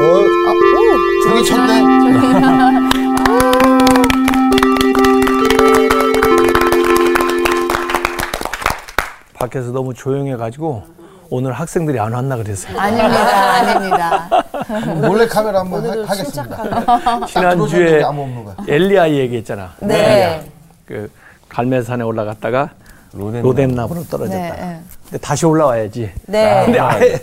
어, 저기 쳤네. 밖에서 너무 조용해가지고 오늘 학생들이 안 왔나 그랬어요. 아닙니다. 아닙니다. 몰래 카메라 한번 하, 하겠습니다. 지난주에 아무 없는 거야. 엘리야 얘기했잖아. 네. 그 갈매산에 올라갔다가 로덴. 로덴나무로 떨어졌다. 네, 네. 근데 다시 올라와야지. 네. 근데 아예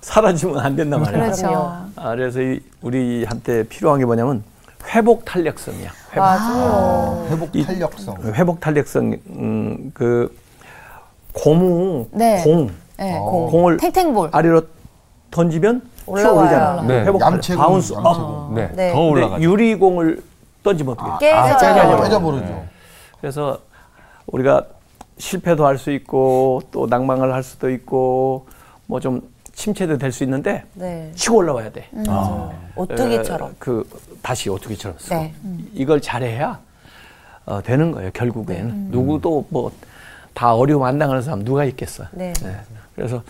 사라지면 안 된단 말이야. 그렇죠. 아, 그래서 이- 우리한테 필요한 게 뭐냐면 회복 탄력성이야. 회복, 맞아요. 회복 탄력성. 회복 탄력성 음, 그 고무 네. 공 네, 어. 공. 공을 탱탱볼. 아래로 던지면 올라와요. 튀어오르잖아. 네. 회복 얌체공, bounce up. 얌체공. 네. 네. 더 근데 올라가죠. 유리공을 던지면 어떻게? 돼? 깨져요. 깨져요. 깨져버리죠. 그래서 우리가 실패도 할 수 있고 또 낭망을 할 수도 있고 뭐 좀 침체도 될 수 있는데 네. 치고 올라와야 돼. 오뚜기처럼. 어, 그 다시 오뚜기처럼 쓰고 네. 이걸 잘해야 어, 되는 거예요. 결국엔 네. 누구도 뭐 다 어려움 안 당하는 사람 누가 있겠어. 네. 그래서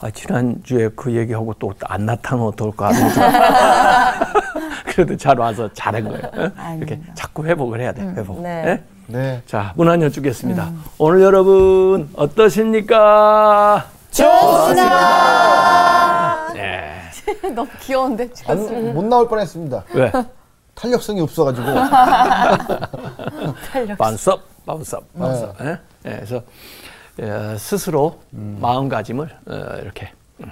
아, 지난 주에 그 얘기하고 또 안 나타나면 어떨까. 그래도 잘 와서 잘한 거예요. 어? 이렇게 아닙니다. 자꾸 회복을 해야 돼. 회복. 네. 예? 네. 자, 문안 여쭈겠습니다. 오늘 여러분 어떠십니까? 좋습니다. 네. 너무 귀여운데. 안, 못 나올 뻔했습니다. 왜? 탄력성이 없어가지고. 반섭, 반섭, 반섭. 예? 예, 그래서 예, 스스로 마음가짐을 어, 이렇게 음,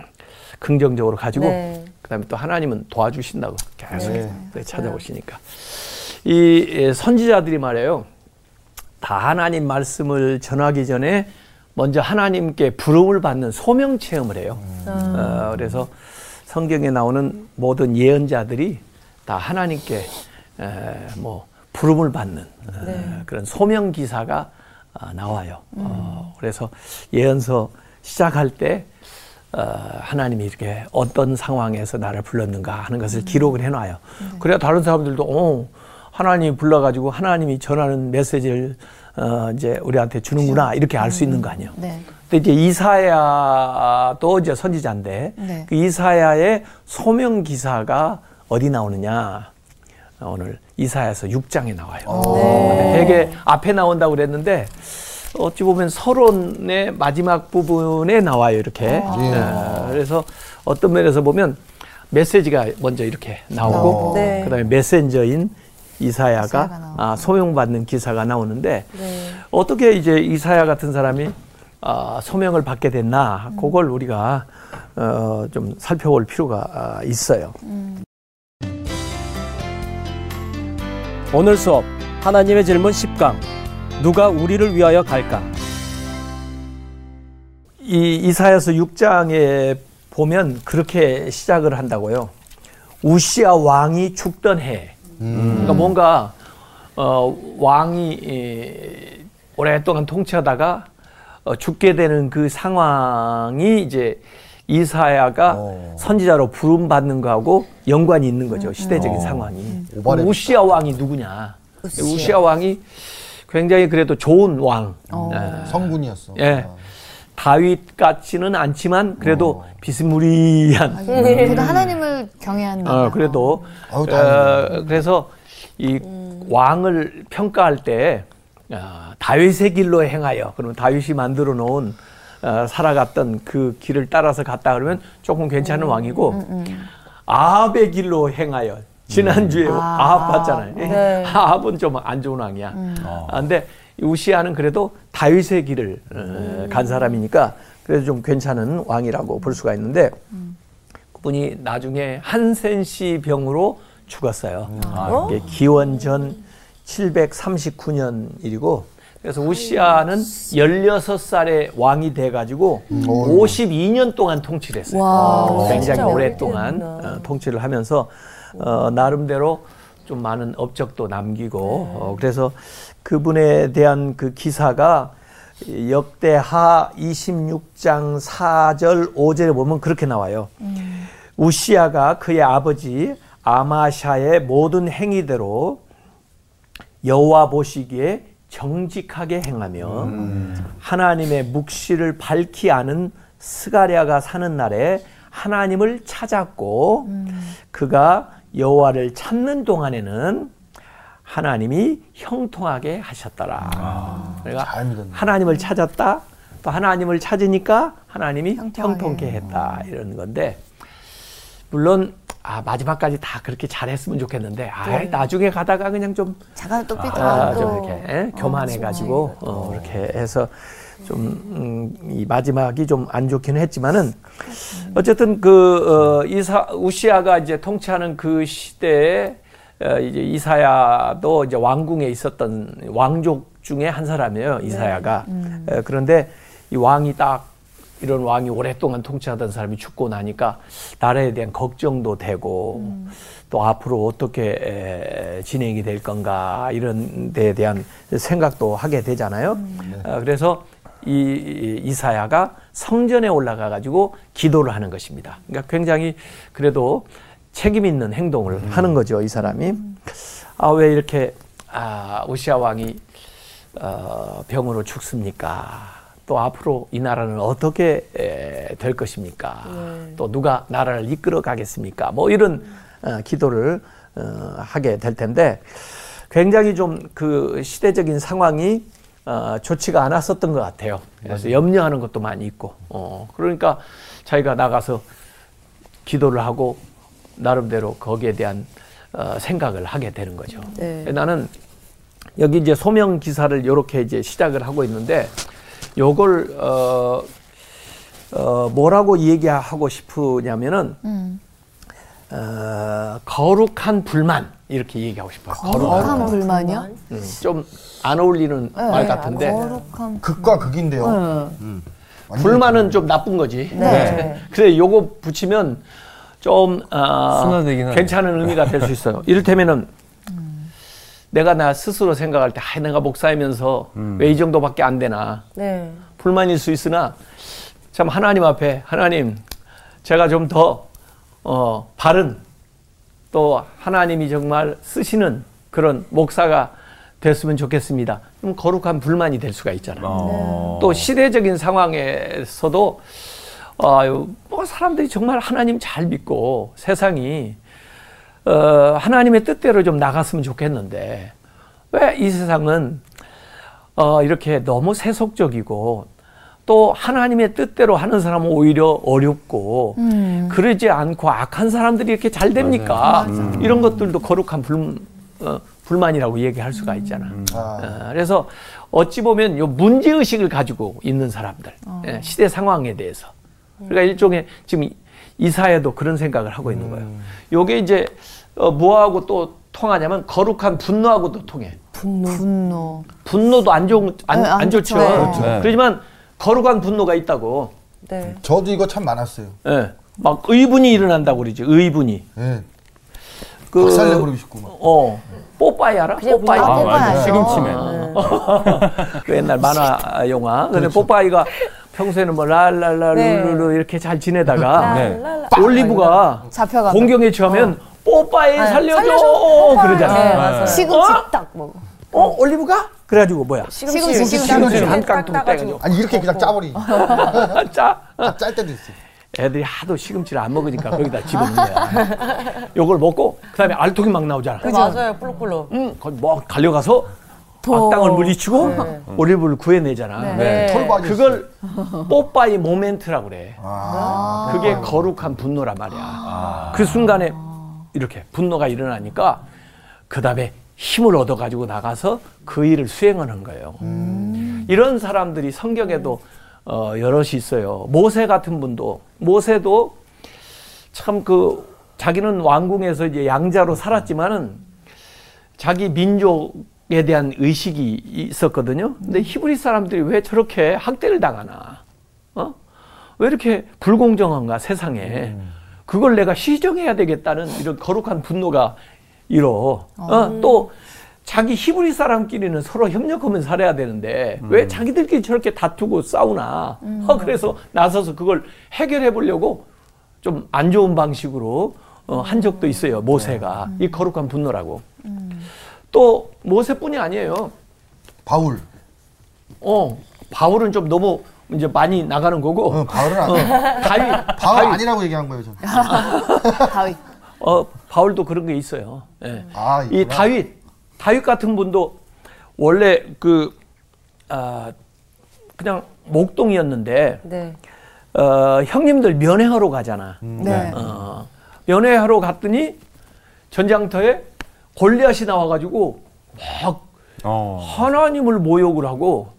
긍정적으로 가지고 네. 그다음에 또 하나님은 도와주신다고 계속 네. 네, 찾아오시니까 이 예, 선지자들이 말이에요. 다 하나님 말씀을 전하기 전에 먼저 하나님께 부름을 받는 소명 체험을 해요. 어, 그래서 성경에 나오는 모든 예언자들이 다 하나님께 에, 뭐 부름을 받는 어, 그런 소명 기사가 어, 나와요. 어, 그래서 예언서 시작할 때 어, 하나님이 이렇게 어떤 상황에서 나를 불렀는가 하는 것을 기록을 해놔요. 그래야 다른 사람들도 어, 하나님이 불러가지고 하나님이 전하는 메시지를 어, 이제 우리한테 주는구나 이렇게 알 수 있는 거 아니에요. 네. 근데 이제 이사야도 이제 선지자인데 네. 그 이사야의 소명 기사가 어디 나오느냐? 오늘 이사야서 6장에 나와요. 네. 되게 앞에 나온다고 그랬는데 어찌 보면 서론의 마지막 부분에 나와요 이렇게. 어, 그래서 어떤 면에서 보면 메시지가 먼저 이렇게 나오고 네. 그다음에 메신저인 이사야가. 아, 소명받는 기사가 나오는데 네. 어떻게 이제 이사야 같은 사람이 아, 소명을 받게 됐나 그걸 우리가 어, 좀 살펴볼 필요가 아, 있어요. 오늘 수업 하나님의 질문 10강 누가 우리를 위하여 갈까? 이 이사야서 6장에 보면 그렇게 시작을 한다고요. 우시아 왕이 죽던 해. 그러니까 뭔가 어, 왕이 에, 오랫동안 통치하다가 어, 죽게 되는 그 상황이 이제 이사야가 어. 선지자로 부름 받는 거하고 연관이 있는 거죠. 시대적인 상황이. 오바랩 우시아 왕이 누구냐? 우시아. 우시아 왕이 굉장히 그래도 좋은 왕. 어. 예. 성군이었어. 예. 다윗 같지는 않지만 그래도 비스무리한. 그래도 하나님을 경외하는. 어, 그래도 어. 그래서 이 왕을 평가할 때 어, 다윗의 길로 행하여 그러면 다윗이 만들어 놓은 어, 살아갔던 그 길을 따라서 갔다 그러면 조금 괜찮은 왕이고 아합의 길로 행하여 지난주에 아 합 봤잖아요. 네. 아합은 좀 안 좋은 왕이야. 아, 근데 우시아는 그래도 다윗의 길을 어, 간 사람이니까 그래도 좀 괜찮은 왕이라고 볼 수가 있는데 그분이 나중에 한센시 병으로 죽었어요. 이게 기원전 739년 일이고 그래서 우시아는 16살에 왕이 돼가지고 52년 동안 통치를 했어요. 와, 굉장히 진짜 오랫동안 어, 통치를 하면서 어, 나름대로 좀 많은 업적도 남기고 어, 그래서 그분에 대한 그 기사가 역대하 26장 4절 5절에 보면 그렇게 나와요. 우시아가 그의 아버지 아마샤의 모든 행위대로 여호와 보시기에 정직하게 행하며 하나님의 묵시를 밝히 아는 스가랴가 사는 날에 하나님을 찾았고 그가 여호와를 찾는 동안에는 하나님이 형통하게 하셨더라. 그러니까 잘 믿었네. 하나님을 찾았다. 또 하나님을 찾으니까 하나님이 형통하게. 형통케 했다. 이런 건데 물론 아, 마지막까지 다 그렇게 잘했으면 좋겠는데 아, 나중에 가다가 그냥 좀 자가 또 아, 삐뚤어도 좀 이렇게 예? 교만해가지고 어, 이렇게 해서 좀 음, 이 마지막이 좀 안 좋기는 했지만은 어쨌든 그 어, 이사 우시아가 이제 통치하는 그 시대에 어, 이제 이사야도 이제 왕궁에 있었던 왕족 중에 한 사람이에요 이사야가. 에, 그런데 이 왕이 딱 이런 왕이 오랫동안 통치하던 사람이 죽고 나니까 나라에 대한 걱정도 되고 또 앞으로 어떻게 에, 진행이 될 건가 이런 데에 대한 생각도 하게 되잖아요. 어, 그래서 이, 이 이사야가 성전에 올라가 가지고 기도를 하는 것입니다. 그러니까 굉장히 그래도 책임 있는 행동을 하는 거죠, 이 사람이. 아, 왜 이렇게 아, 우시아 왕이 어, 병으로 죽습니까? 또 앞으로 이 나라는 어떻게 에, 될 것입니까? 또 누가 나라를 이끌어 가겠습니까? 뭐 이런 어, 기도를 어, 하게 될 텐데 굉장히 좀 그 시대적인 상황이 어, 좋지가 않았었던 것 같아요. 그래서 염려하는 것도 많이 있고, 어, 그러니까 자기가 나가서 기도를 하고 나름대로 거기에 대한 어, 생각을 하게 되는 거죠. 네. 나는 여기 이제 소명 기사를 이렇게 이제 시작을 하고 있는데 요걸 어, 어 뭐라고 얘기하고 싶으냐면은 음. 어, 거룩한 불만 이렇게 얘기하고 싶어요. 거룩한 불만이요? 좀안 어울리는 말 같은데 거룩한 극과 극인데요. 네. 완전 불만은 좀 나쁜 거지. 네. 그래 요거 붙이면 좀 어. 괜찮은 의미가 될 수 있어요. 이를테면은 내가 나 스스로 생각할 때 아, 내가 목사이면서 왜이 정도밖에 안 되나 네. 불만일 수 있으나 참 하나님 앞에 하나님 제가 좀 더 어, 바른 또 하나님이 정말 쓰시는 그런 목사가 됐으면 좋겠습니다. 좀 거룩한 불만이 될 수가 있잖아요. 어. 또 시대적인 상황에서도 어, 뭐 사람들이 정말 하나님 잘 믿고 세상이 어, 하나님의 뜻대로 좀 나갔으면 좋겠는데 왜 이 세상은 어, 이렇게 너무 세속적이고 또 하나님의 뜻대로 하는 사람은 오히려 어렵고 그러지 않고 악한 사람들이 이렇게 잘 됩니까? 이런 것들도 거룩한 불, 어, 불만이라고 얘기할 수가 있잖아. 아, 어, 그래서 어찌 보면 요 문제 의식을 가지고 있는 사람들 예, 시대 상황에 대해서 그러니까 일종의 지금 이- 이사야도 그런 생각을 하고 있는 거예요. 요게 이제 어, 뭐하고 또 통하냐면 거룩한 분노하고도 통해. 분노. 분노도 안 좋은 안, 네, 안 안 좋죠. 좋죠. 네. 그렇죠. 네. 그렇지만 거룩한 분노가 있다고. 네. 저도 이거 참 많았어요. 예. 막 의분이 일어난다고 그러지. 의분이. 예. 그 박살 내 버리고 싶고 막. 어. 뽀빠이 알아? 그냥 뽀빠이. 아, 아, 뽀빠이 맞아. 알죠. 시금치맨. 그 옛날 만화 영화. 근데 뽀빠이가 평소에는 뭐 랄랄라 네. 룰루루 이렇게 잘 지내다가 네. 올리브가 잡혀가. 공경에 처하면 뽀빠이 살려줘, 살려줘. 그러잖아. 네, 맞아요. 시금치 어? 딱 먹어. 어 올리브가? 그래가지고 뭐야? 시금치, 시금치 시금치. 한 깡통 떼가지고 아니 이렇게 그냥 짜버리. 짜. 아, 짤 때도 있어. 애들이 하도 시금치를 안 먹으니까 거기다 집어넣는 거야. 요걸 먹고 그다음에 알통이 막 나오잖아. 맞아요, 볼록볼록. 응, 거기 뭐 달려가서 악당을 물리치고 올리브를 구해내잖아. 네. 털바지. 그걸 뽀빠이 모멘트라고 그래. 아. 그게 거룩한 분노란 말이야. 그 순간에 이렇게 분노가 일어나니까 그 다음에 힘을 얻어가지고 나가서 그 일을 수행하는 거예요. 이런 사람들이 성경에도 어, 여럿이 있어요. 모세 같은 분도 모세도 참 그 자기는 왕궁에서 이제 양자로 살았지만은 자기 민족 에 대한 의식이 있었거든요. 근데 히브리 사람들이 왜 저렇게 학대를 당하나? 어? 왜 이렇게 불공정한가 세상에? 그걸 내가 시정해야 되겠다는 이런 거룩한 분노가 일어. 어? 또 자기 히브리 사람끼리는 서로 협력하면 살아야 되는데 왜 자기들끼리 저렇게 다투고 싸우나? 어, 그래서 나서서 그걸 해결해 보려고 좀 안 좋은 방식으로 어, 한 적도 있어요. 모세가 이 거룩한 분노라고. 또 모세뿐이 아니에요. 바울. 어, 바울은 좀 너무 이제 많이 나가는 거고 어, 바울은 안, 어, 다윗 바울 다윗 아니라고 얘기한 거예요, 저는. 다윗. 어 바울도 그런 게 있어요. 예. 아, 이 있구나. 다윗 다윗 같은 분도 원래 그 아, 그냥 목동이었는데 네. 어, 형님들 면회하러 가잖아. 네. 어, 면회하러 갔더니 전장터에 골리앗이 나와가지고 막 어. 하나님을 모욕을 하고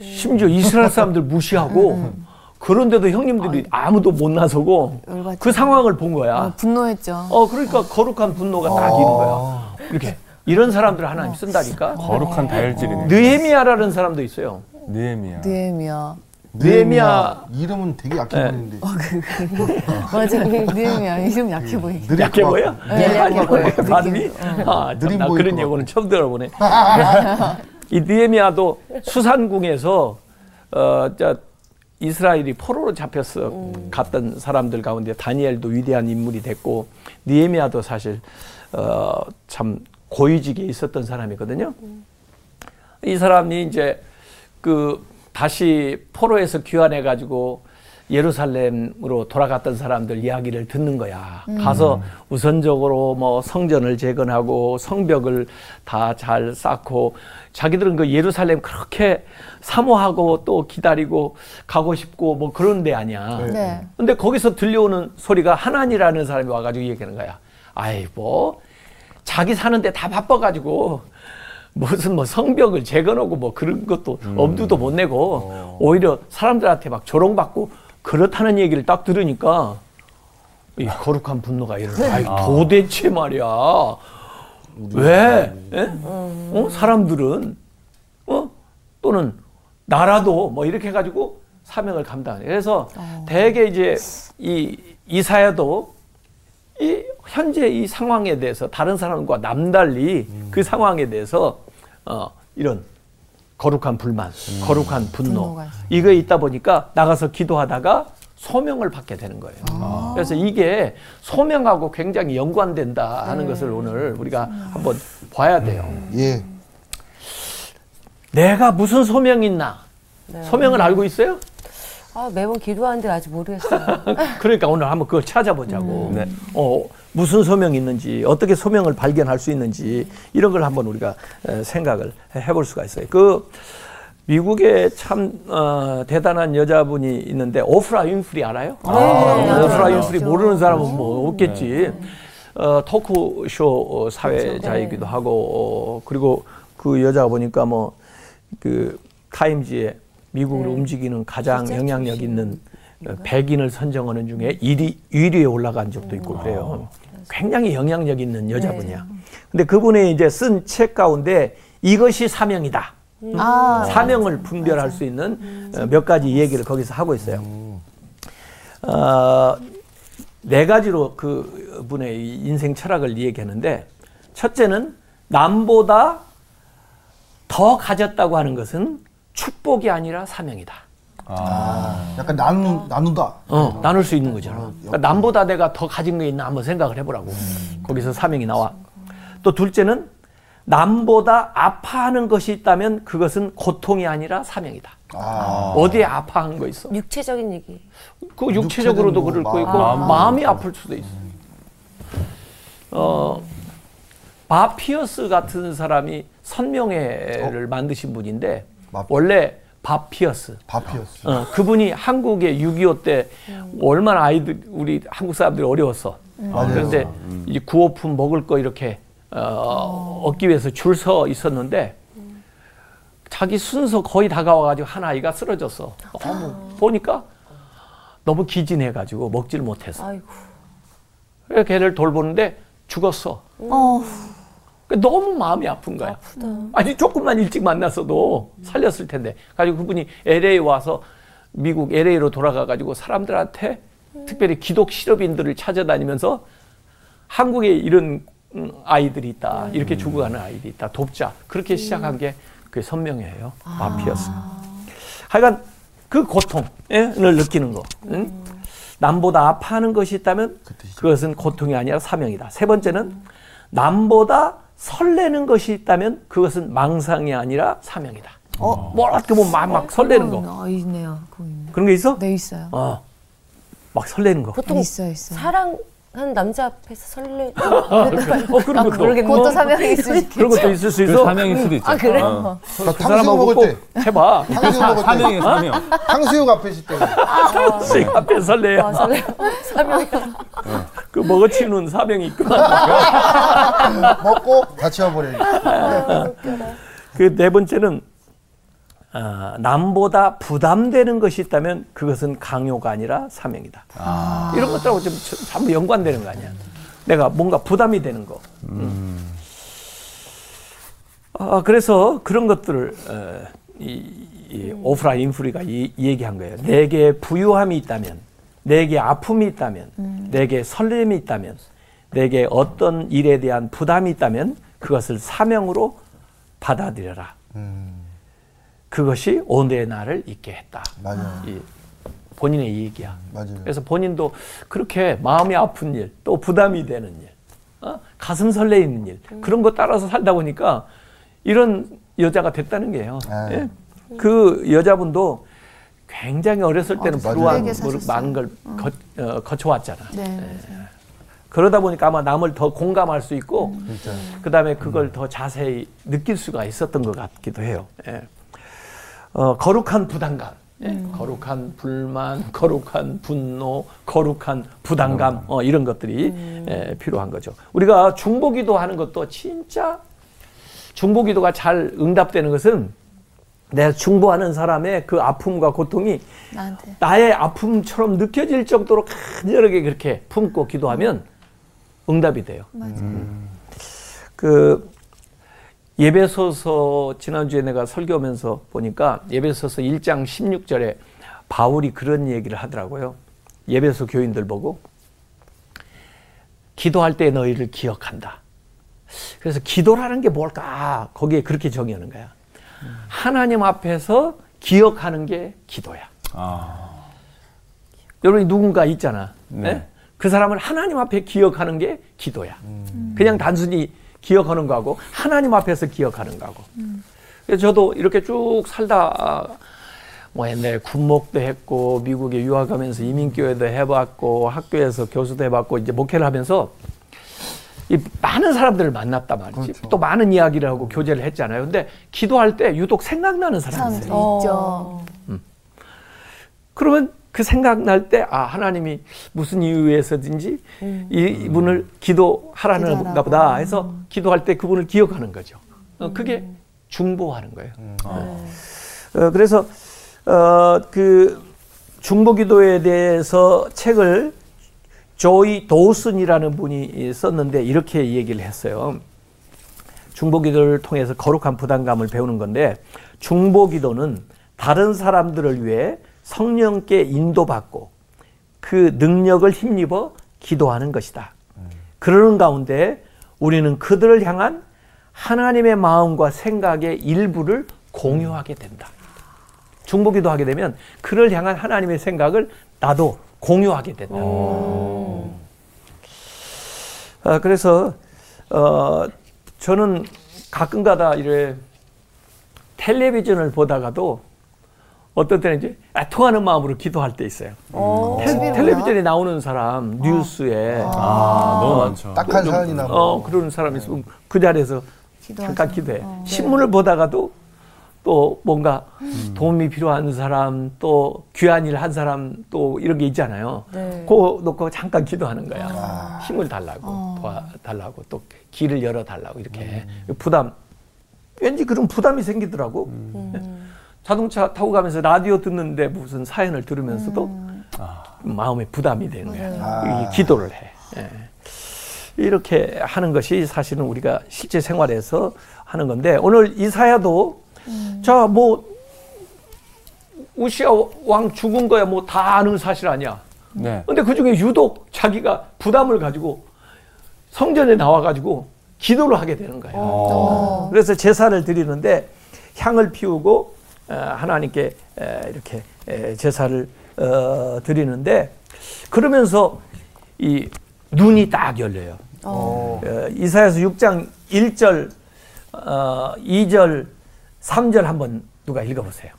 심지어 이스라엘 사람들 무시하고 그런데도 형님들이 아 무도 못 나서고 열받죠. 그 상황을 본 어, 거야. 분노했죠. 어 그러니까 거룩한 분노가 딱 어. 이는 거야. 이렇게 이런 사람들 하나님 쓴다니까. 거룩한 다혈질이네. 느헤미야라는 사람도 있어요. 느헤미야. 느헤미야. 느헤미야 이름은 되게 약해 네. 보이는데. 맞아. 느헤미야. 이름 약해 보이. 느릴 약해 것 보여? 네, 약해 보여. 발음이? 아, 나 그런 것 예고는 처음 들어보네. 이 느헤미야도 수산궁에서 어, 저, 이스라엘이 포로로 잡혔어 갔던 사람들 가운데 다니엘도 위대한 인물이 됐고 느헤미야도 사실 어, 참 고위직에 있었던 사람이거든요. 이 사람이 이제 그 다시 포로에서 귀환해 가지고 예루살렘으로 돌아갔던 사람들 이야기를 듣는 거야. 가서 우선적으로 뭐 성전을 재건하고 성벽을 다 잘 쌓고 자기들은 그 예루살렘 그렇게 사모하고 또 기다리고 가고 싶고 뭐 그런 데 아니야. 네. 근데 거기서 들려오는 소리가 하나니라는 사람이 와가지고 얘기하는 거야. 아이 뭐 자기 사는데 다 바빠가지고 무슨 뭐 성벽을 재건하고 뭐 그런 것도 엄두도 못 내고 오히려 사람들한테 막 조롱받고 그렇다는 얘기를 딱 들으니까 이 거룩한 분노가 일어나. 아이 도대체 말이야. 왜? 예? 어? 사람들은 어? 또는 나라도 뭐 이렇게 해가지고 사명을 감당해. 그래서 대개 이제 이 이사야도 이 현재 이 상황에 대해서 다른 사람과 남달리 그 상황에 대해서 어 이런 거룩한 불만, 거룩한 분노. 이거 있다 보니까 나가서 기도하다가 소명을 받게 되는 거예요. 그래서 이게 소명하고 굉장히 연관된다 하는 것을 오늘 우리가 한번 봐야 돼요. 예. 내가 무슨 소명이 있나? 소명을 알고 있어요? 아, 매번 기도하는데 아직 모르겠어요. 그러니까 오늘 한번 그걸 찾아보자고. 네. 어, 무슨 소명이 있는지, 어떻게 소명을 발견할 수 있는지, 이런 걸 한번 우리가 에, 생각을 해볼 수가 있어요. 그, 미국에 참, 어, 대단한 여자분이 있는데, 오프라 윈프리 알아요? 네, 오프라 알죠. 윈프리 모르는 사람은 뭐 없겠지. 어, 토크쇼 사회자이기도 하고, 어, 그리고 그 여자가 보니까 뭐, 그, 타임지에 미국을 움직이는 가장 영향력 있는 어, 백인을 선정하는 중에 1위, 1위에 올라간 적도 있고 그래요. 굉장히 영향력 있는 여자분이야. 근데 그분이 이제 쓴 책 가운데 이것이 사명이다. 아, 사명을 분별할 수 있는 어, 몇 가지 얘기를 거기서 하고 있어요. 어, 네 가지로 그 분의 이 인생 철학을 얘기하는데 첫째는 남보다 더 가졌다고 하는 것은 축복이 아니라 사명이다. 약간 나누, 나누다. 어, 나눌 수 있는 거잖아. 그러니까 남보다 내가 더 가진 게 있나 한번 생각을 해보라고. 거기서 사명이 나와. 또 둘째는 남보다 아파하는 것이 있다면 그것은 고통이 아니라 사명이다. 아. 어디에 아파하는 거 있어? 육체적인 얘기. 그 육체적으로도 그럴 거, 거 있고 마음. 마음이 아플 수도 있어. 어, 바피어스 같은 사람이 선명회를 만드신 분인데 마- 원래 바피어스 바피어스. 어, 그분이 한국에 6.25 때 얼마나 아이들 우리 한국 사람들이 어려웠어. 맞아요. 그런데 이제 구호품 먹을 거 이렇게 어, 얻기 위해서 줄 서 있었는데 자기 순서 거의 다가와가지고 한 아이가 쓰러졌어. 어머, 보니까 너무 기진해가지고 먹질 못해서. 아이고. 그래서 걔를 돌보는데 죽었어. 어, 너무 마음이 아픈 거야. 아니 조금만 일찍 만났어도 살렸을 텐데. 가지고 그분이 LA 와서 미국 LA로 돌아가 가지고 사람들한테 특별히 기독 실업인들을 찾아다니면서 한국에 이런 음, 아이들이 있다. 이렇게 죽어가는 아이들이 있다. 돕자. 그렇게 시작한 게 그게 선명해요. 마피아스. 하여간 그 고통을 느끼는 거. 응? 남보다 아파하는 것이 있다면 그것은 고통이 아니라 사명이다. 세 번째는 남보다 설레는 것이 있다면 그것은 망상이 아니라 사명이다. 어, 뭐 어떻게 보면 막, 막 설레는 거. 어, 있네요. 그거 있네. 그런 게 있어? 네, 있어요. 어. 막 설레는 거. 보통 있어요, 있어요. 사랑 한 남자 앞에서 설레. 어, 그런 것도. 모르겠네. 그것도 사명이 있을 수 그런 것도 있을 수그 있어. 사명일 수도 있죠. 아 그래? 어. 나그 탕수육 사람하고 먹을 꼭 때 해봐. 탕수육 먹을 때 사명이 사명. 탕수육 앞에 있을 때그 앞에 설레야. 아, 설레. 사명이다. 그 먹어치우는 사명이 있구나. 먹고 와버려. 그네 번째는 아, 남보다 부담되는 것이 있다면 그것은 강요가 아니라 사명이다. 이런 것들하고 좀 전부 연관되는 거 아니야. 내가 뭔가 부담이 되는 거. 음. 아, 그래서 그런 것들을 어, 이, 이 오프라 인프리가 이, 이 얘기한 거예요. 내게 부유함이 있다면, 내게 아픔이 있다면, 내게 설렘이 있다면, 내게 어떤 일에 대한 부담이 있다면 그것을 사명으로 받아들여라. 음, 그것이 오늘의 나를 있게 했다. 맞아. 이 본인의 얘기야. 맞아요. 그래서 본인도 그렇게 마음이 아픈 일, 또 부담이 되는 일, 어? 가슴 설레이는 일, 그런 거 따라서 살다 보니까 이런 여자가 됐다는 거예요. 아. 예? 그 여자분도 굉장히 어렸을 때는. 불우한. 많은 걸 거, 어, 거쳐왔잖아. 네, 맞아요. 그러다 보니까 아마 남을 더 공감할 수 있고, 진짜. 그 다음에 그걸 더 자세히 느낄 수가 있었던 것 같기도 해요. 예. 어, 거룩한 부담감, 예. 거룩한 불만, 거룩한 분노, 거룩한 부담감, 어, 이런 것들이 예, 필요한 거죠. 우리가 중보기도 하는 것도 진짜 중보기도가 잘 응답되는 것은 내가 중보하는 사람의 그 아픔과 고통이 나한테. 나의 아픔처럼 느껴질 정도로 간절하게 그렇게 품고 기도하면 응답이 돼요. 그 예배소서 지난주에 내가 설교하면서 보니까 예배소서 1장 16절에 바울이 그런 얘기를 하더라고요. 예배소 교인들 보고 기도할 때 너희를 기억한다. 그래서 기도라는 게 뭘까? 거기에 그렇게 정의하는 거야. 하나님 앞에서 기억하는 게 기도야. 아. 여러분이 누군가 있잖아. 네. 예? 그 사람을 하나님 앞에 기억하는 게 기도야. 그냥 단순히 기억하는 거하고 하나님 앞에서 기억하는 거하고. 그래서 저도 이렇게 쭉 살다 아, 뭐 옛날에 군목도 했고 미국에 유학하면서 이민교회도 해봤고 학교에서 교수도 해봤고 이제 목회를 하면서 이 많은 사람들을 만났단 말이지. 그렇죠. 또 많은 이야기를 하고 교제를 했잖아요. 근데 기도할 때 유독 생각나는 사람이 있어요. 있죠. 그러면 그 생각날 때, 아, 하나님이 무슨 이유에서든지 이, 이분을 기도하라는 기도하라고. 건가 보다 해서 기도할 때 그분을 기억하는 거죠. 어, 그게 중보하는 거예요. 어, 그래서, 어, 그 중보 기도에 대해서 책을 조이 도슨이라는 분이 썼는데 이렇게 얘기를 했어요. 중보 기도를 통해서 거룩한 부담감을 배우는 건데 중보 기도는 다른 사람들을 위해 성령께 인도받고 그 능력을 힘입어 기도하는 것이다. 그러는 가운데 우리는 그들을 향한 하나님의 마음과 생각의 일부를 공유하게 된다. 중보 기도 하게 되면 그를 향한 하나님의 생각을 나도 공유하게 된다. 아, 그래서 어, 저는 가끔가다 이래 텔레비전을 보다가도 어떤 때는 이제 아, 통하는 마음으로 기도할 때 있어요. 텔, TV로요? 텔레비전에 나오는 사람 뉴스에 아, 너무 많죠. 딱한 사연이나 뭐. 어 그런 사람이 있으면 그 자리에서 기도하죠. 잠깐 기도해. 어. 신문을 보다가도 또 뭔가 도움이 필요한 사람 또 귀한 일 한 사람 또 이런 게 있잖아요. 네. 그거 놓고 잠깐 기도하는 거야. 아. 힘을 달라고 어. 도와달라고 또 길을 열어 달라고 이렇게 부담 왠지 그런 부담이 생기더라고. 네. 자동차 타고 가면서 라디오 듣는데 무슨 사연을 들으면서도 마음에 부담이 되는 거야. 아. 기도를 해. 예. 이렇게 하는 것이 사실은 우리가 실제 생활에서 하는 건데 오늘 이사야도 자 뭐 우시아 왕 죽은 거야 뭐 다 아는 사실 아니야. 네. 근데 그 중에 유독 자기가 부담을 가지고 성전에 나와가지고 기도를 하게 되는 거예요. 어. 그래서 제사를 드리는데 향을 피우고 어, 하나님께 에, 이렇게 에, 제사를 어, 드리는데 그러면서 이 눈이 딱 열려요. 어. 어, 이사야서 6장 1절, 어, 2절, 3절 한번 누가 읽어보세요.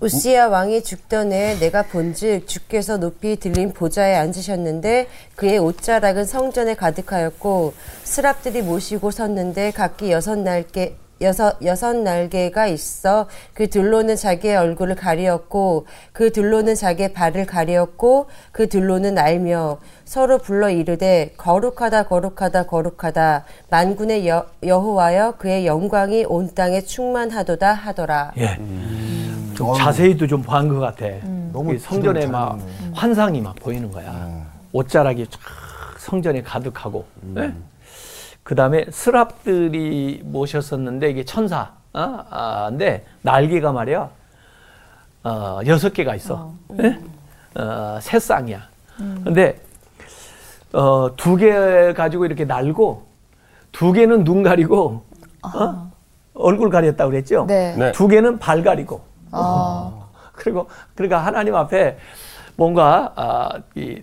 우시야 왕이 죽던 해 내가 본즉 주께서 높이 들린 보좌에 앉으셨는데 그의 옷자락은 성전에 가득하였고 스랍들이 모시고 섰는데 각기 여섯 날개 여섯 여섯 날개가 있어 그 둘로는 자기의 얼굴을 가리었고 그 둘로는 자기의 발을 가리었고 그 둘로는 알며 서로 불러 이르되 거룩하다 거룩하다 거룩하다 만군의 여, 여호와여 그의 영광이 온 땅에 충만하도다 하더라. 예. 좀 어휴. 자세히도 좀 본 것 같아. 너무 이 성전에 막잘 환상이 막 보이는 거야. 옷자락이 쫙 성전에 가득하고. 예? 그 다음에 스랍들이 모셨었는데 이게 천사. 어? 아, 근데 날개가 말이야. 어, 여섯 개가 있어. 예? 어, 새 쌍이야. 근데 어, 두 개 가지고 이렇게 날고 두 개는 눈 가리고 어? 얼굴 가렸다 그랬죠? 네. 네. 두 개는 발 가리고. 아, 그리고 그러니까 하나님 앞에 뭔가 아, 이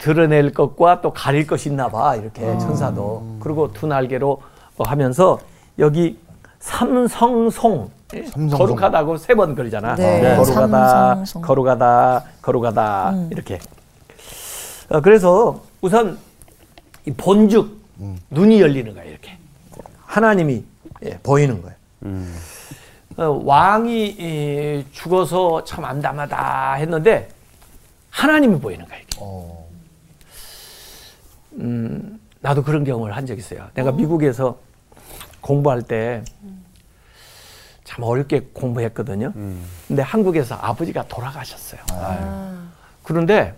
드러낼 것과 또 가릴 것이 있나 봐 이렇게 천사도 그리고 두 날개로 하면서 여기 삼성송 예? 삼성송. 거룩하다고 세 번 그러잖아 네. 네. 거룩하다 삼성송. 거룩하다 거룩하다 이렇게 어, 그래서 우선 이 본죽 눈이 열리는 거야 이렇게 하나님이 예, 보이는 거예요. 어, 왕이 이, 죽어서 참 암담하다 했는데 하나님이 보이는 거야 이게. 어. 음, 나도 그런 경험을 한 적 있어요. 내가 미국에서 공부할 때 참 어렵게 공부했거든요. 근데 한국에서 아버지가 돌아가셨어요. 그런데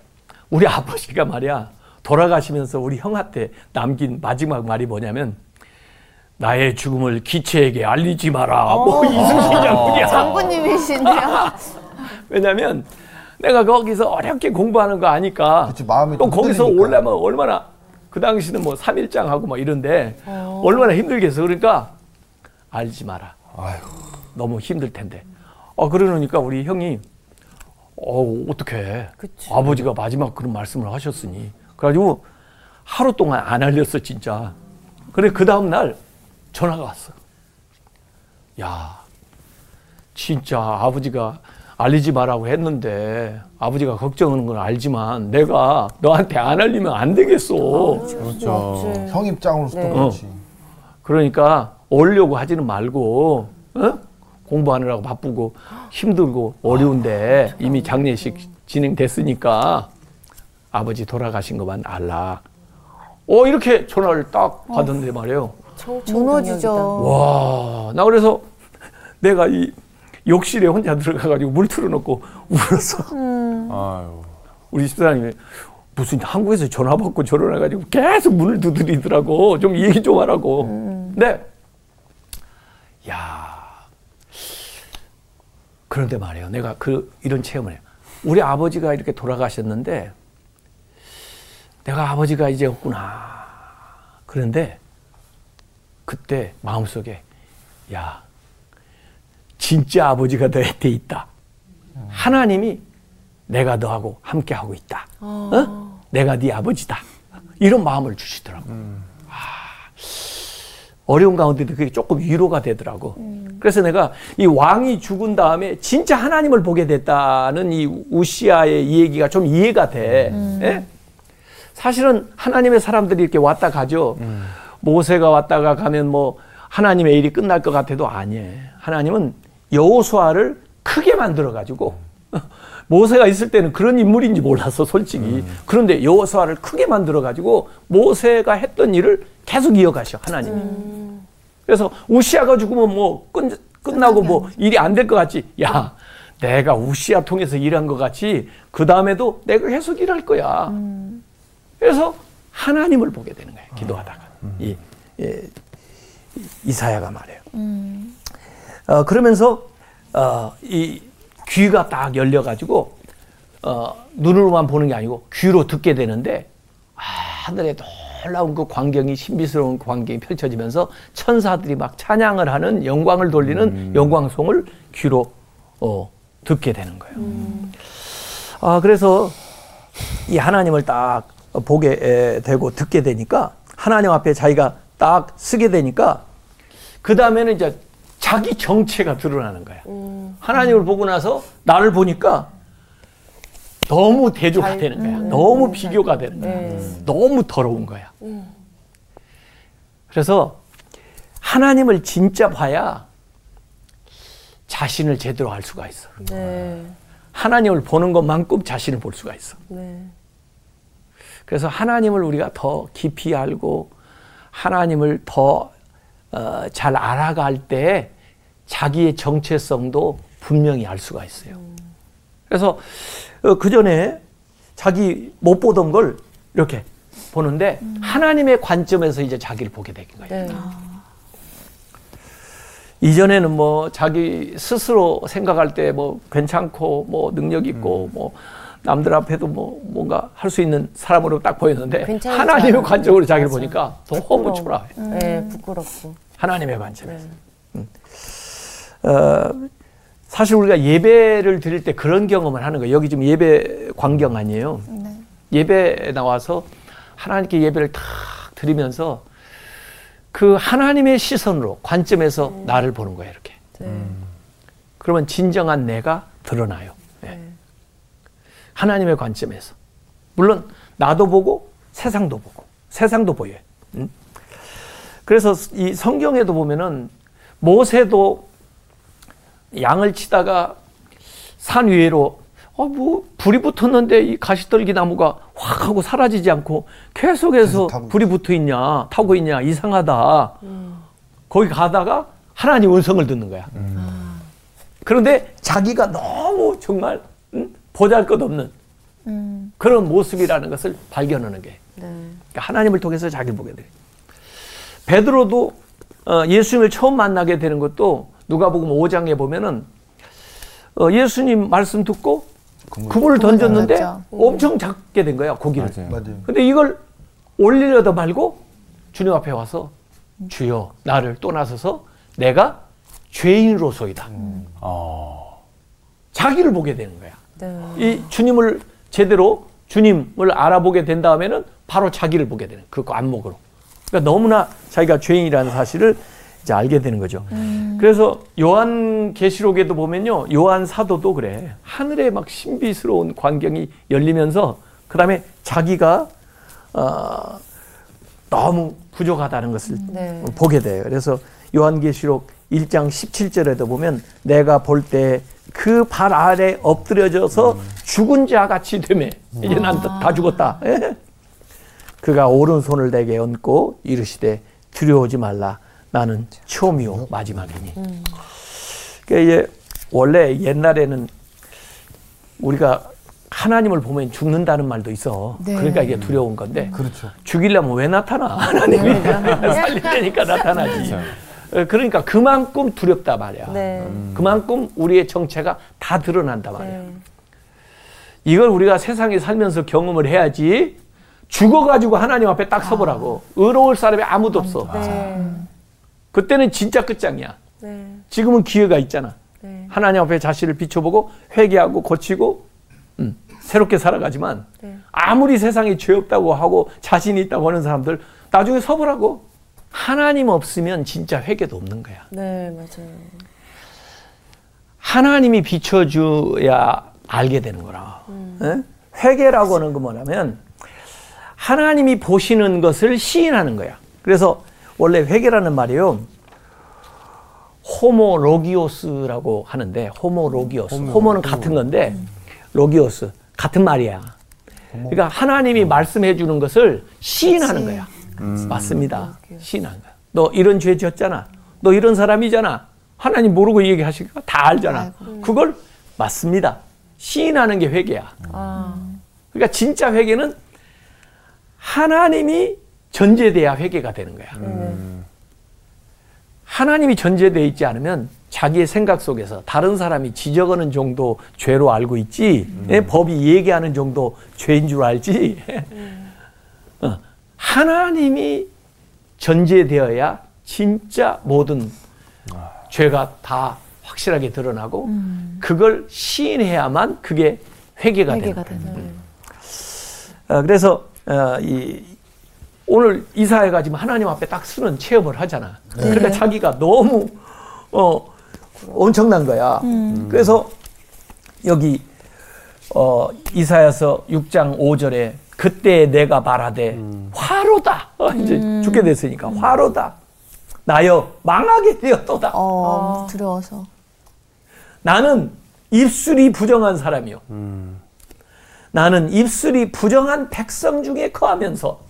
우리 아버지가 말이야 돌아가시면서 우리 형한테 남긴 마지막 말이 뭐냐면 나의 죽음을 기체에게 알리지 마라. 뭐 이순신 장군이야. 장군님이신데요. 왜냐면 내가 거기서 어렵게 공부하는 거 아니까 그치, 마음이 또또 거기서. 올라면 얼마나 그 당시는 뭐 3일장 하고 막 이런데 얼마나 힘들겠어. 그러니까 알지 마라. 아이고. 너무 힘들 텐데. 어 그러니까 우리 형이 어 어떻게 그치. 아버지가 마지막 그런 말씀을 하셨으니 그래가지고 하루 동안 안 알렸어 진짜. 그래 그 다음 날 전화가 왔어. 야 진짜 아버지가 알리지 말라고 했는데 아버지가 걱정하는 건 알지만 내가 너한테 안 알리면 안 되겠어. 그렇죠. 형 입장으로서 네. 또 그렇지. 그러니까 오려고 하지는 말고 어? 공부하느라고 바쁘고 힘들고 어려운데 이미 장례식 진행됐으니까 아버지 돌아가신 것만 알라. 어 이렇게 전화를 딱 받았는데 말이에요. 무너지죠. 와, 나 그래서 내가 이 욕실에 혼자 들어가가지고 물 틀어놓고 울었어. 아유. 우리 집사람이 무슨 한국에서 전화 받고 결혼해가지고 계속 문을 두드리더라고. 좀 얘기 좀 하라고. 근데, 야 그런데 말이에요. 내가 그, 이런 체험을 해요. 우리 아버지가 이렇게 돌아가셨는데, 내가 아버지가 이제 없구나. 그런데, 그때 마음속에, 야, 진짜 아버지가 너한테 있다. 하나님이 내가 너하고 함께 하고 있다. 어? 내가 네 아버지다. 이런 마음을 주시더라고. 아, 어려운 가운데도 그게 조금 위로가 되더라고. 그래서 내가 이 왕이 죽은 다음에 진짜 하나님을 보게 됐다는 이 우시아의 이 얘기가 좀 이해가 돼. 예? 사실은 하나님의 사람들이 이렇게 왔다 가죠. 모세가 왔다가 가면 뭐 하나님의 일이 끝날 것 같아도 아니에요. 하나님은 여호수아를 크게 만들어 가지고 모세가 있을 때는 그런 인물인지 몰랐어, 솔직히. 그런데 여호수아를 크게 만들어 가지고 모세가 했던 일을 계속 이어가셔, 하나님이. 그래서 우시아가 죽으면 뭐 끝, 끝나고 뭐 일이 안 될 것 같지. 야, 내가 우시아 통해서 일한 것 같이 그 다음에도 내가 계속 일할 거야. 그래서 하나님을 보게 되는 거예요. 기도하다가 이, 이 이사야가 말해요. 어, 그러면서 어, 이 귀가 딱 열려가지고 어, 눈으로만 보는 게 아니고 귀로 듣게 되는데 아, 하늘에 놀라운 그 광경이 신비스러운 광경이 펼쳐지면서 천사들이 막 찬양을 하는 영광을 돌리는 영광송을 귀로 어, 듣게 되는 거예요. 아 그래서 이 하나님을 딱 보게 에, 되고 듣게 되니까 하나님 앞에 자기가 딱 쓰게 되니까 그 다음에는 이제 자기 정체가 드러나는 거야. 음. 하나님을 보고 나서 나를 보니까 너무 대조가 잘- 되는 거야. 음, 너무 음, 비교가 되는 거야. 네. 너무 더러운 거야. 음. 그래서 하나님을 진짜 봐야 자신을 제대로 알 수가 있어. 네. 하나님을 보는 것만큼 자신을 볼 수가 있어. 네. 그래서 하나님을 우리가 더 깊이 알고 하나님을 더 잘 알아갈 때 자기의 정체성도 분명히 알 수가 있어요. 그래서 그 전에 자기 못 보던 걸 이렇게 보는데 하나님의 관점에서 이제 자기를 보게 된 거예요. 네. 이전에는 뭐 자기 스스로 생각할 때 뭐 괜찮고 뭐 능력 있고 뭐 남들 앞에도 뭐 뭔가 할 수 있는 사람으로 딱 보였는데 하나님의. 관점으로 자기를 맞아. 보니까 너무 초라해. 네. 부끄럽고. 하나님의 관점에서. 네. 어, 사실 우리가 예배를 드릴 때 그런 경험을 하는 거예요. 여기 지금 예배 광경 아니에요. 네. 예배 나와서 하나님께 예배를 탁 드리면서 그 하나님의 시선으로 관점에서 나를 보는 거예요. 이렇게. 네. 그러면 진정한 내가 드러나요. 하나님의 관점에서. 물론 나도 보고 세상도 보고 세상도 보여요. 음? 그래서 이 성경에도 보면은 모세도 양을 치다가 산 위로 어 뭐 불이 붙었는데 이 가시떨기 나무가 확 하고 사라지지 않고 계속해서 계속 불이 붙어 있냐 타고 있냐 이상하다. 거기 가다가 하나님 음성을 듣는 거야. 그런데 자기가 너무 정말 음? 보잘것없는 음. 그런 모습이라는 것을 발견하는 게 네. 그러니까 하나님을 통해서 자기를 보게 돼요. 베드로도 어, 예수님을 처음 만나게 되는 것도 누가복음 5장에 보면은 어, 예수님 말씀 듣고 그물을 던졌는데 던졌죠. 엄청 작게 된 거야 고기를. 맞아요. 맞아요. 근데 이걸 올리려다 말고 주님 앞에 와서 주여 나를 떠나서서 내가 죄인으로서이다. 어. 자기를 보게 되는 거야. 네. 이 주님을 제대로 주님을 알아보게 된 다음에는 바로 자기를 보게 되는 그 안목으로. 그러니까 너무나 자기가 죄인이라는 사실을 이제 알게 되는 거죠. 그래서 요한 계시록에도 보면요, 요한 사도도 그래. 하늘에 막 신비스러운 광경이 열리면서 그 다음에 자기가 어, 너무 부족하다는 것을 네. 보게 돼요. 그래서 요한계시록 1장 17절에도 보면 내가 볼 때 그 발 아래 엎드려져서 죽은 자 같이 되매 이제 난 다 죽었다. 예? 그가 오른손을 내게 얹고 이르시되 두려워하지 말라 나는 처음이요 마지막이니. 그러니까 이제 원래 옛날에는 우리가 하나님을 보면 죽는다는 말도 있어. 네. 그러니까 이게 두려운 건데 그렇죠. 죽이려면 왜 나타나? 하나님이 살리려니까 나타나지. 어, 그러니까 그만큼 두렵다 말이야. 네. 그만큼 우리의 정체가 다 드러난다 말이야. 네. 이걸 우리가 세상에 살면서 경험을 해야지 죽어가지고 하나님 앞에 딱 서보라고. 의로울 사람이 아무도 없어. 네. 그때는 진짜 끝장이야. 네. 지금은 기회가 있잖아. 네. 하나님 앞에 자신을 비춰보고 회개하고 고치고 음, 새롭게 살아가지만 네. 아무리 세상에 죄 없다고 하고 자신이 있다고 하는 사람들 나중에 서보라고 하나님 없으면 진짜 회개도 없는 거야. 네, 맞아요. 하나님이 비춰줘야 알게 되는 거라. 예? 회개라고 하는 건 뭐냐면 하나님이 보시는 것을 시인하는 거야. 그래서 원래 회개라는 말이요. homo logios라고 하는데 homo logios. homo는 같은 건데 logios 같은 말이야. 그러니까 하나님이 말씀해 주는 것을 시인하는 거야. 맞습니다. 시인하는 거야. 너 이런 죄 지었잖아. 너 이런 사람이잖아. 하나님 모르고 얘기하실까? 다 알잖아. 그걸 맞습니다. 시인하는 게 회개야. 아, 그러니까 진짜 회개는 하나님이 전제돼야 회개가 되는 거야. 네. 하나님이 전제되어 있지 않으면 자기의 생각 속에서 다른 사람이 지적하는 정도 죄로 알고 있지 예, 법이 얘기하는 정도 죄인 줄 알지 어, 하나님이 전제되어야 진짜 모든 죄가 다 확실하게 드러나고 그걸 시인해야만 그게 회개가, 회개가 되는 거예요. 어, 그래서 어, 이 오늘 이사회가 지금 하나님 앞에 딱 서는 체험을 하잖아. 그러니까 자기가 너무 어, 엄청난 거야. 그래서 여기 어, 이사야서 6장 5절에 그때 내가 말하되 화로다. 어, 이제 죽게 됐으니까 화로다. 나여 망하게 되었도다. 어, 두려워서. 나는 입술이 부정한 사람이요. 나는 입술이 부정한 백성 중에 거하면서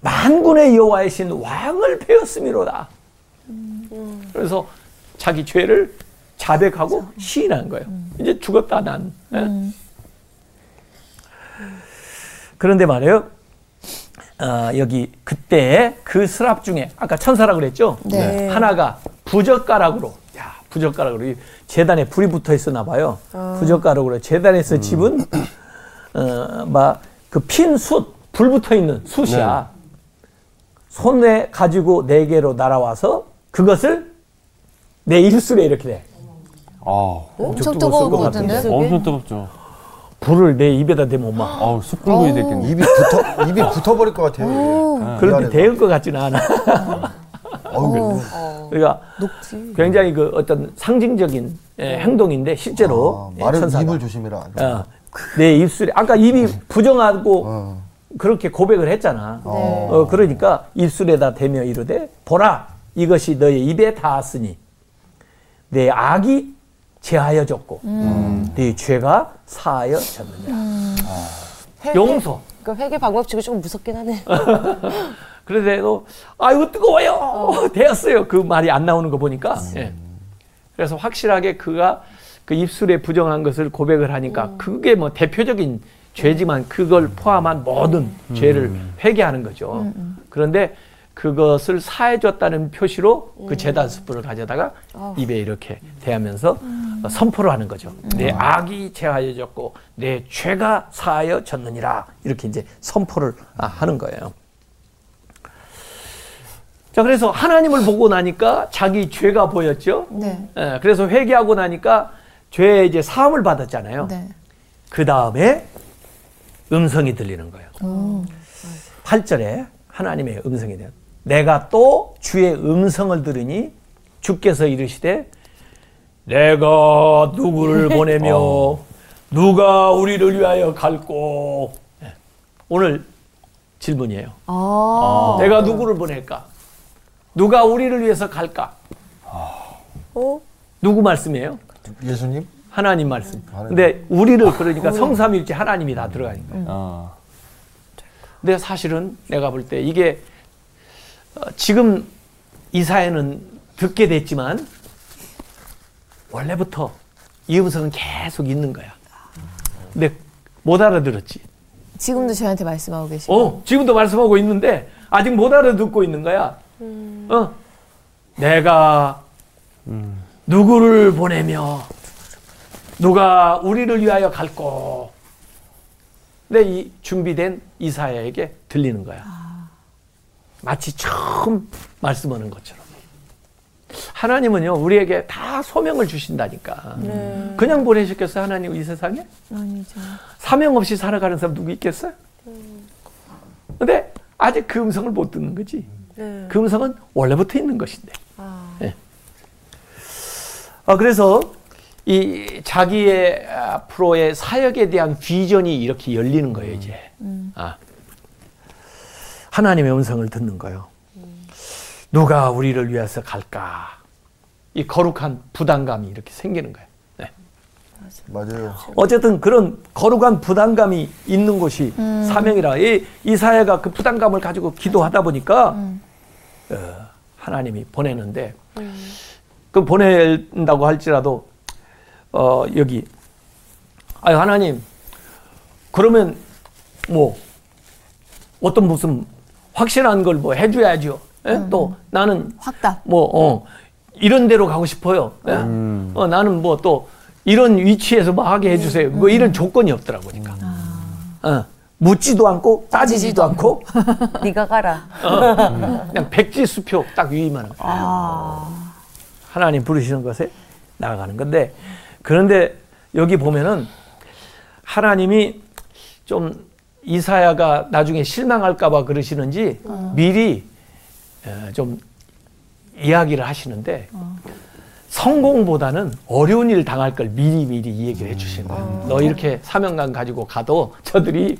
만군의 여호와의 신 왕을 배웠음이로다. 그래서 자기 죄를 자백하고 시인한 거예요. 이제 죽었다 난. 예? 그런데 말이에요. 아, 여기 그때 그 스랍 중에 아까 천사라 그랬죠. 네. 하나가 부젓가락으로 야 부젓가락으로 이 재단에 불이 붙어 있었나 봐요. 부젓가락으로 재단에서 집은 어 막 그 핀 숯 불 붙어 있는 숯이야. 손에 가지고 네 개로 날아와서 그것을 내 입술에 이렇게 돼. 아, 엄청 뜨거웠을 뜨거울 것? 같은데? 엄청 뜨겁죠. 불을 내 입에다 대면 막 아우, 숯 불고기 됐겠네. 입이 붙어 입이 붙어버릴 것 같아요. 그런데 미안해서. 대을 것 같지는 않아. 어우, 그러니까 녹지. 굉장히 그 어떤 상징적인 예, 행동인데 실제로 아, 예, 말을 천사가. 입을 조심해라. 어, 내 입술에 아까 입이 부정하고 어. 그렇게 고백을 했잖아. 네. 어, 그러니까 입술에다 대며 이르되 보라 이것이 너의 입에 닿았으니 내 악이 제하여졌고 네 죄가 사하여졌느니라. 용서. 그 회개 방법 중에 좀 무섭긴 하네. 그런데도 아이고 뜨거워요! 되었어요. 그 말이 안 나오는 거 보니까. 예. 그래서 확실하게 그가 그 입술에 부정한 것을 고백을 하니까 그게 뭐 대표적인 죄지만 그걸 포함한 모든 죄를 회개하는 거죠. 그런데 그것을 사해줬다는 표시로 그 재단 스프를 가져다가 입에 이렇게 대하면서 어, 선포를 하는 거죠. 내 악이 제하여졌고 내 죄가 사하여졌느니라 이렇게 이제 선포를 아, 하는 거예요. 자, 그래서 하나님을 보고 나니까 자기 죄가 보였죠. 네. 예, 그래서 회개하고 나니까 죄에 이제 사함을 받았잖아요. 네. 그 다음에 음성이 들리는 거예요. 오. 8절에 하나님의 음성이 돼요. 내가 또 주의 음성을 들으니 주께서 이르시되 내가 누구를 보내며 누가 우리를 위하여 갈꼬 예. 오늘 질문이에요. 아. 내가 누구를 보낼까? 누가 우리를 위해서 갈까? 어? 누구 말씀이에요? 예수님? 하나님 말씀. 하나님. 근데 우리를 그러니까 성삼일체 하나님이 다 들어가니까. 아, 근데 사실은 내가 볼 때 이게 어, 지금 이 사회는 듣게 됐지만 원래부터 이 음성은 계속 있는 거야. 근데 못 알아들었지. 지금도 저희한테 말씀하고 계시고. 어, 지금도 말씀하고 있는데 아직 못 알아듣고 있는 거야. 어, 내가 누구를 보내며 누가 우리를 위하여 갈꼬. 근데 이 준비된 이사야에게 들리는 거야. 마치 처음 말씀하는 것처럼. 하나님은요, 우리에게 다 소명을 주신다니까. 그냥 보내셨겠어요, 하나님 이 세상에? 아니죠. 사명 없이 살아가는 사람 누구 있겠어요? 근데 아직 그 음성을 못 듣는 거지. 네. 그 음성은 원래부터 있는 것인데. 예. 아, 그래서 이 자기의 앞으로의 사역에 대한 비전이 이렇게 열리는 거예요, 이제. 아. 하나님의 음성을 듣는 거예요. 누가 우리를 위해서 갈까? 이 거룩한 부담감이 이렇게 생기는 거예요. 네. 맞아요. 어쨌든 그런 거룩한 부담감이 있는 곳이 사명이라 이, 이 사회가 그 부담감을 가지고 기도하다 보니까 어, 하나님이 보내는데 그 보낸다고 할지라도 어, 여기 아유 하나님 그러면 뭐 어떤 무슨 확실한 걸 뭐 해줘야죠. 예? 또 나는 확답. 뭐, 어, 이런 데로 가고 싶어요. 예? 어, 나는 뭐 또 이런 위치에서 뭐 하게 해주세요. 뭐 이런 조건이 없더라고, 그러니까. 어, 묻지도 않고 따지지도 않고 네가 가라. 그냥 백지수표 딱 위임하는 거예요. 아. 하나님 부르시는 것에 나아가는 건데 그런데 여기 보면은 하나님이 좀 이사야가 나중에 실망할까봐 그러시는지 미리 어, 좀 이야기를 하시는데 성공보다는 어려운 일 당할 걸 미리 미리 이 얘기를 해주시는 거예요. 너 이렇게 사명감 가지고 가도 저들이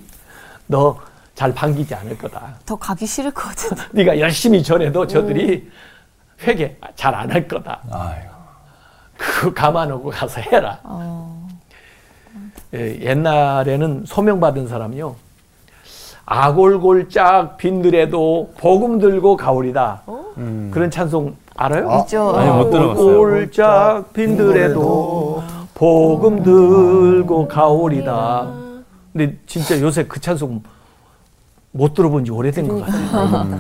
너 잘 반기지 않을 거다. 더 가기 싫을 것 같은데. 네가 열심히 전해도 저들이 회개 잘 안 할 거다. 아이고. 그거 감안하고 가서 해라. 어. 예, 옛날에는 소명받은 사람이요. 아골골짝 빈들에도 복음 들고 가오리다. 음. 그런 찬송 알아요? 아, 있죠. 아니, 못 들어봤어요. 골짝 빈들에도 복음 들고 가오리다. 근데 진짜 요새 그 찬송 못 들어본 지 오래된 것 같아요.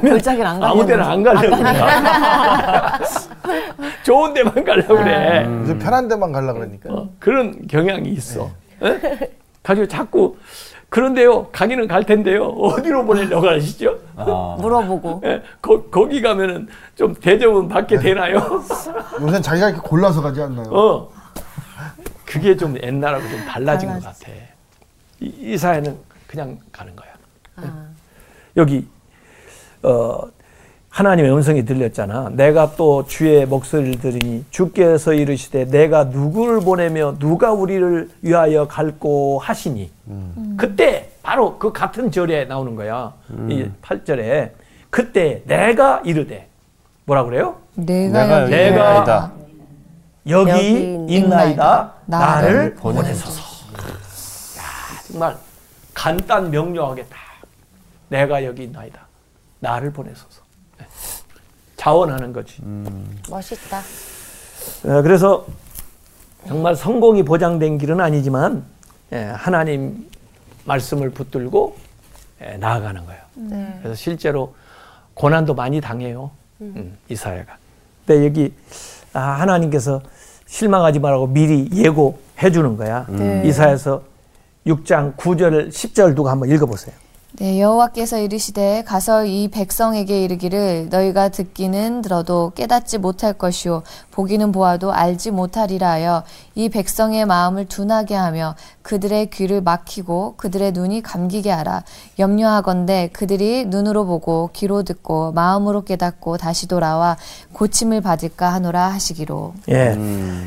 골짜기를 안 가려고. 아무 데나 안 가려고 그래. 좋은 데만 가려고 그래. 요새 편한 데만 가려 그러니까. 어, 그런 경향이 있어. 예? 가지고 자꾸 그런데요 가기는 갈 텐데요 어디로 보내려고 하시죠? 아. 물어보고. 예, 거, 거기 가면은 좀 대접은 받게 되나요? 요새 자기가 이렇게 골라서 가지 않나요? 어 그게 좀 옛날하고 좀 달라진 것 같아. 이, 이 사회는 그냥 가는 거야. 예. 여기 어 하나님의 음성이 들렸잖아. 내가 또 주의 목소리를 들으니 주께서 이르시되 내가 누구를 보내며 누가 우리를 위하여 갈고 하시니. 그때 바로 그 같은 절에 나오는 거야. 이 8절에 그때 내가 이르되 뭐라 그래요? 내가, 내가 여기 내가 있다. 여기, 여기 있나이다. 나를 나를 보내소서. 야, 정말 간단 명료하게 딱 내가 여기 있나이다. 나를 보내소서. 네. 자원하는 거지. 멋있다. 어, 그래서 정말 성공이 보장된 길은 아니지만 예, 하나님 말씀을 붙들고 예, 나아가는 거예요. 네. 그래서 실제로 고난도 많이 당해요. 음, 이사야가. 근데 여기 아, 하나님께서 실망하지 말라고 미리 예고해 주는 거야. 네. 이사야서 6장 9절 10절 두고 한번 읽어보세요. 네, 여호와께서 이르시되 가서 이 백성에게 이르기를 너희가 듣기는 들어도 깨닫지 못할 것이요 보기는 보아도 알지 못하리라 하여 이 백성의 마음을 둔하게 하며 그들의 귀를 막히고 그들의 눈이 감기게 하라. 염려하건대 그들이 눈으로 보고 귀로 듣고 마음으로 깨닫고 다시 돌아와 고침을 받을까 하노라 하시기로. 예.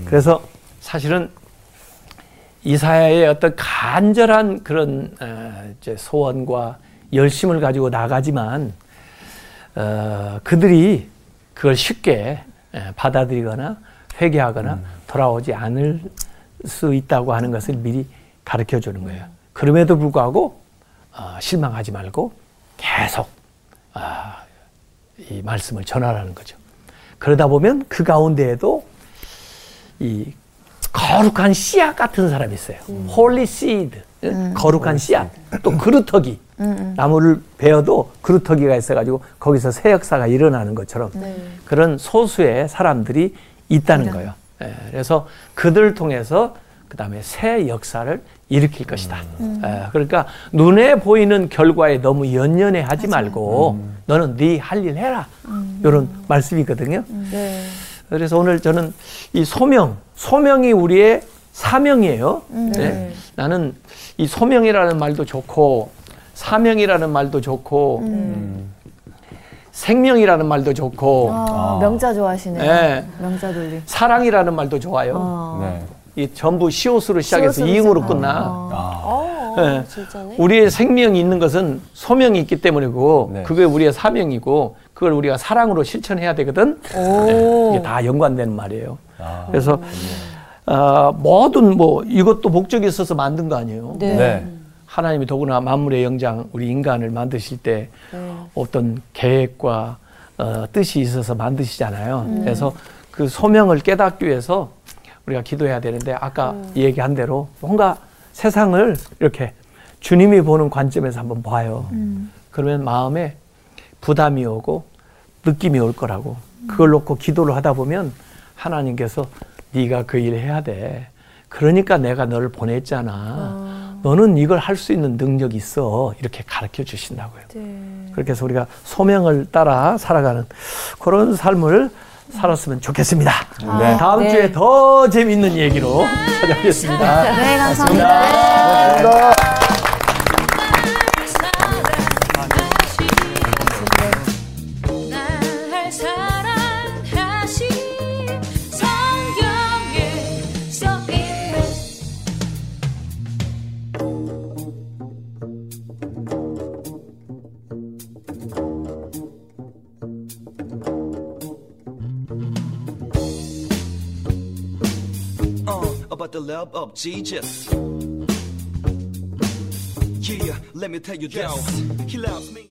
그래서 사실은 이사야의 어떤 간절한 그런 어, 소원과 열심을 가지고 나가지만 어, 그들이 그걸 쉽게 예, 받아들이거나 회개하거나 돌아오지 않을 수 있다고 하는 것을 미리 가르쳐 주는 거예요. 그럼에도 불구하고 어, 실망하지 말고 계속 아, 이 말씀을 전하라는 거죠. 그러다 보면 그 가운데에도 이 거룩한 씨앗 같은 사람이 있어요. holy seed. 거룩한 씨앗. 또 그루터기. 나무를 베어도 그루터기가 있어가지고 거기서 새 역사가 일어나는 것처럼 그런 소수의 사람들이 있다는 거예요. 예, 그래서 그들 통해서 그 다음에 새 역사를 일으킬 것이다. 예, 그러니까 눈에 보이는 결과에 너무 연연해 하지 말고 너는 네 할 일 해라. 이런 말씀이거든요. 네. 그래서 오늘 저는 이 소명, 소명이 우리의 사명이에요. 네. 나는 이 소명이라는 말도 좋고 사명이라는 말도 좋고 생명이라는 말도 좋고 아, 명자 좋아하시네요 네. 명자 돌리 사랑이라는 말도 좋아요. 어. 네. 이 전부 시옷으로 시작해서 이응으로. 끝나. 아. 어, 네. 우리의 생명이 있는 것은 소명이 있기 때문이고 네. 그게 우리의 사명이고 그걸 우리가 사랑으로 실천해야 되거든. 네. 이게 다 연관된 말이에요. 아. 그래서 어, 뭐든 뭐 이것도 목적이 있어서 만든 거 아니에요. 네. 네. 하나님이 더구나 만물의 영장 우리 인간을 만드실 때 네. 어떤 계획과 어, 뜻이 있어서 만드시잖아요. 그래서 그 소명을 깨닫기 위해서 우리가 기도해야 되는데 아까 얘기한 대로 뭔가 세상을 이렇게 주님이 보는 관점에서 한번 봐요. 그러면 마음에 부담이 오고 느낌이 올 거라고. 그걸 놓고 기도를 하다 보면 하나님께서 네가 그 일을 해야 돼. 그러니까 내가 너를 보냈잖아. 너는 이걸 할 수 있는 능력이 있어. 이렇게 가르쳐 주신다고요. 그렇게 해서 우리가 소명을 따라 살아가는 그런 삶을 살았으면 좋겠습니다. 네. 다음 네. 주에 더 재밌는 얘기로 찾아뵙겠습니다. 네 감사합니다. 감사합니다. About the love Jesus. Yeah, let me tell you this. He loves me.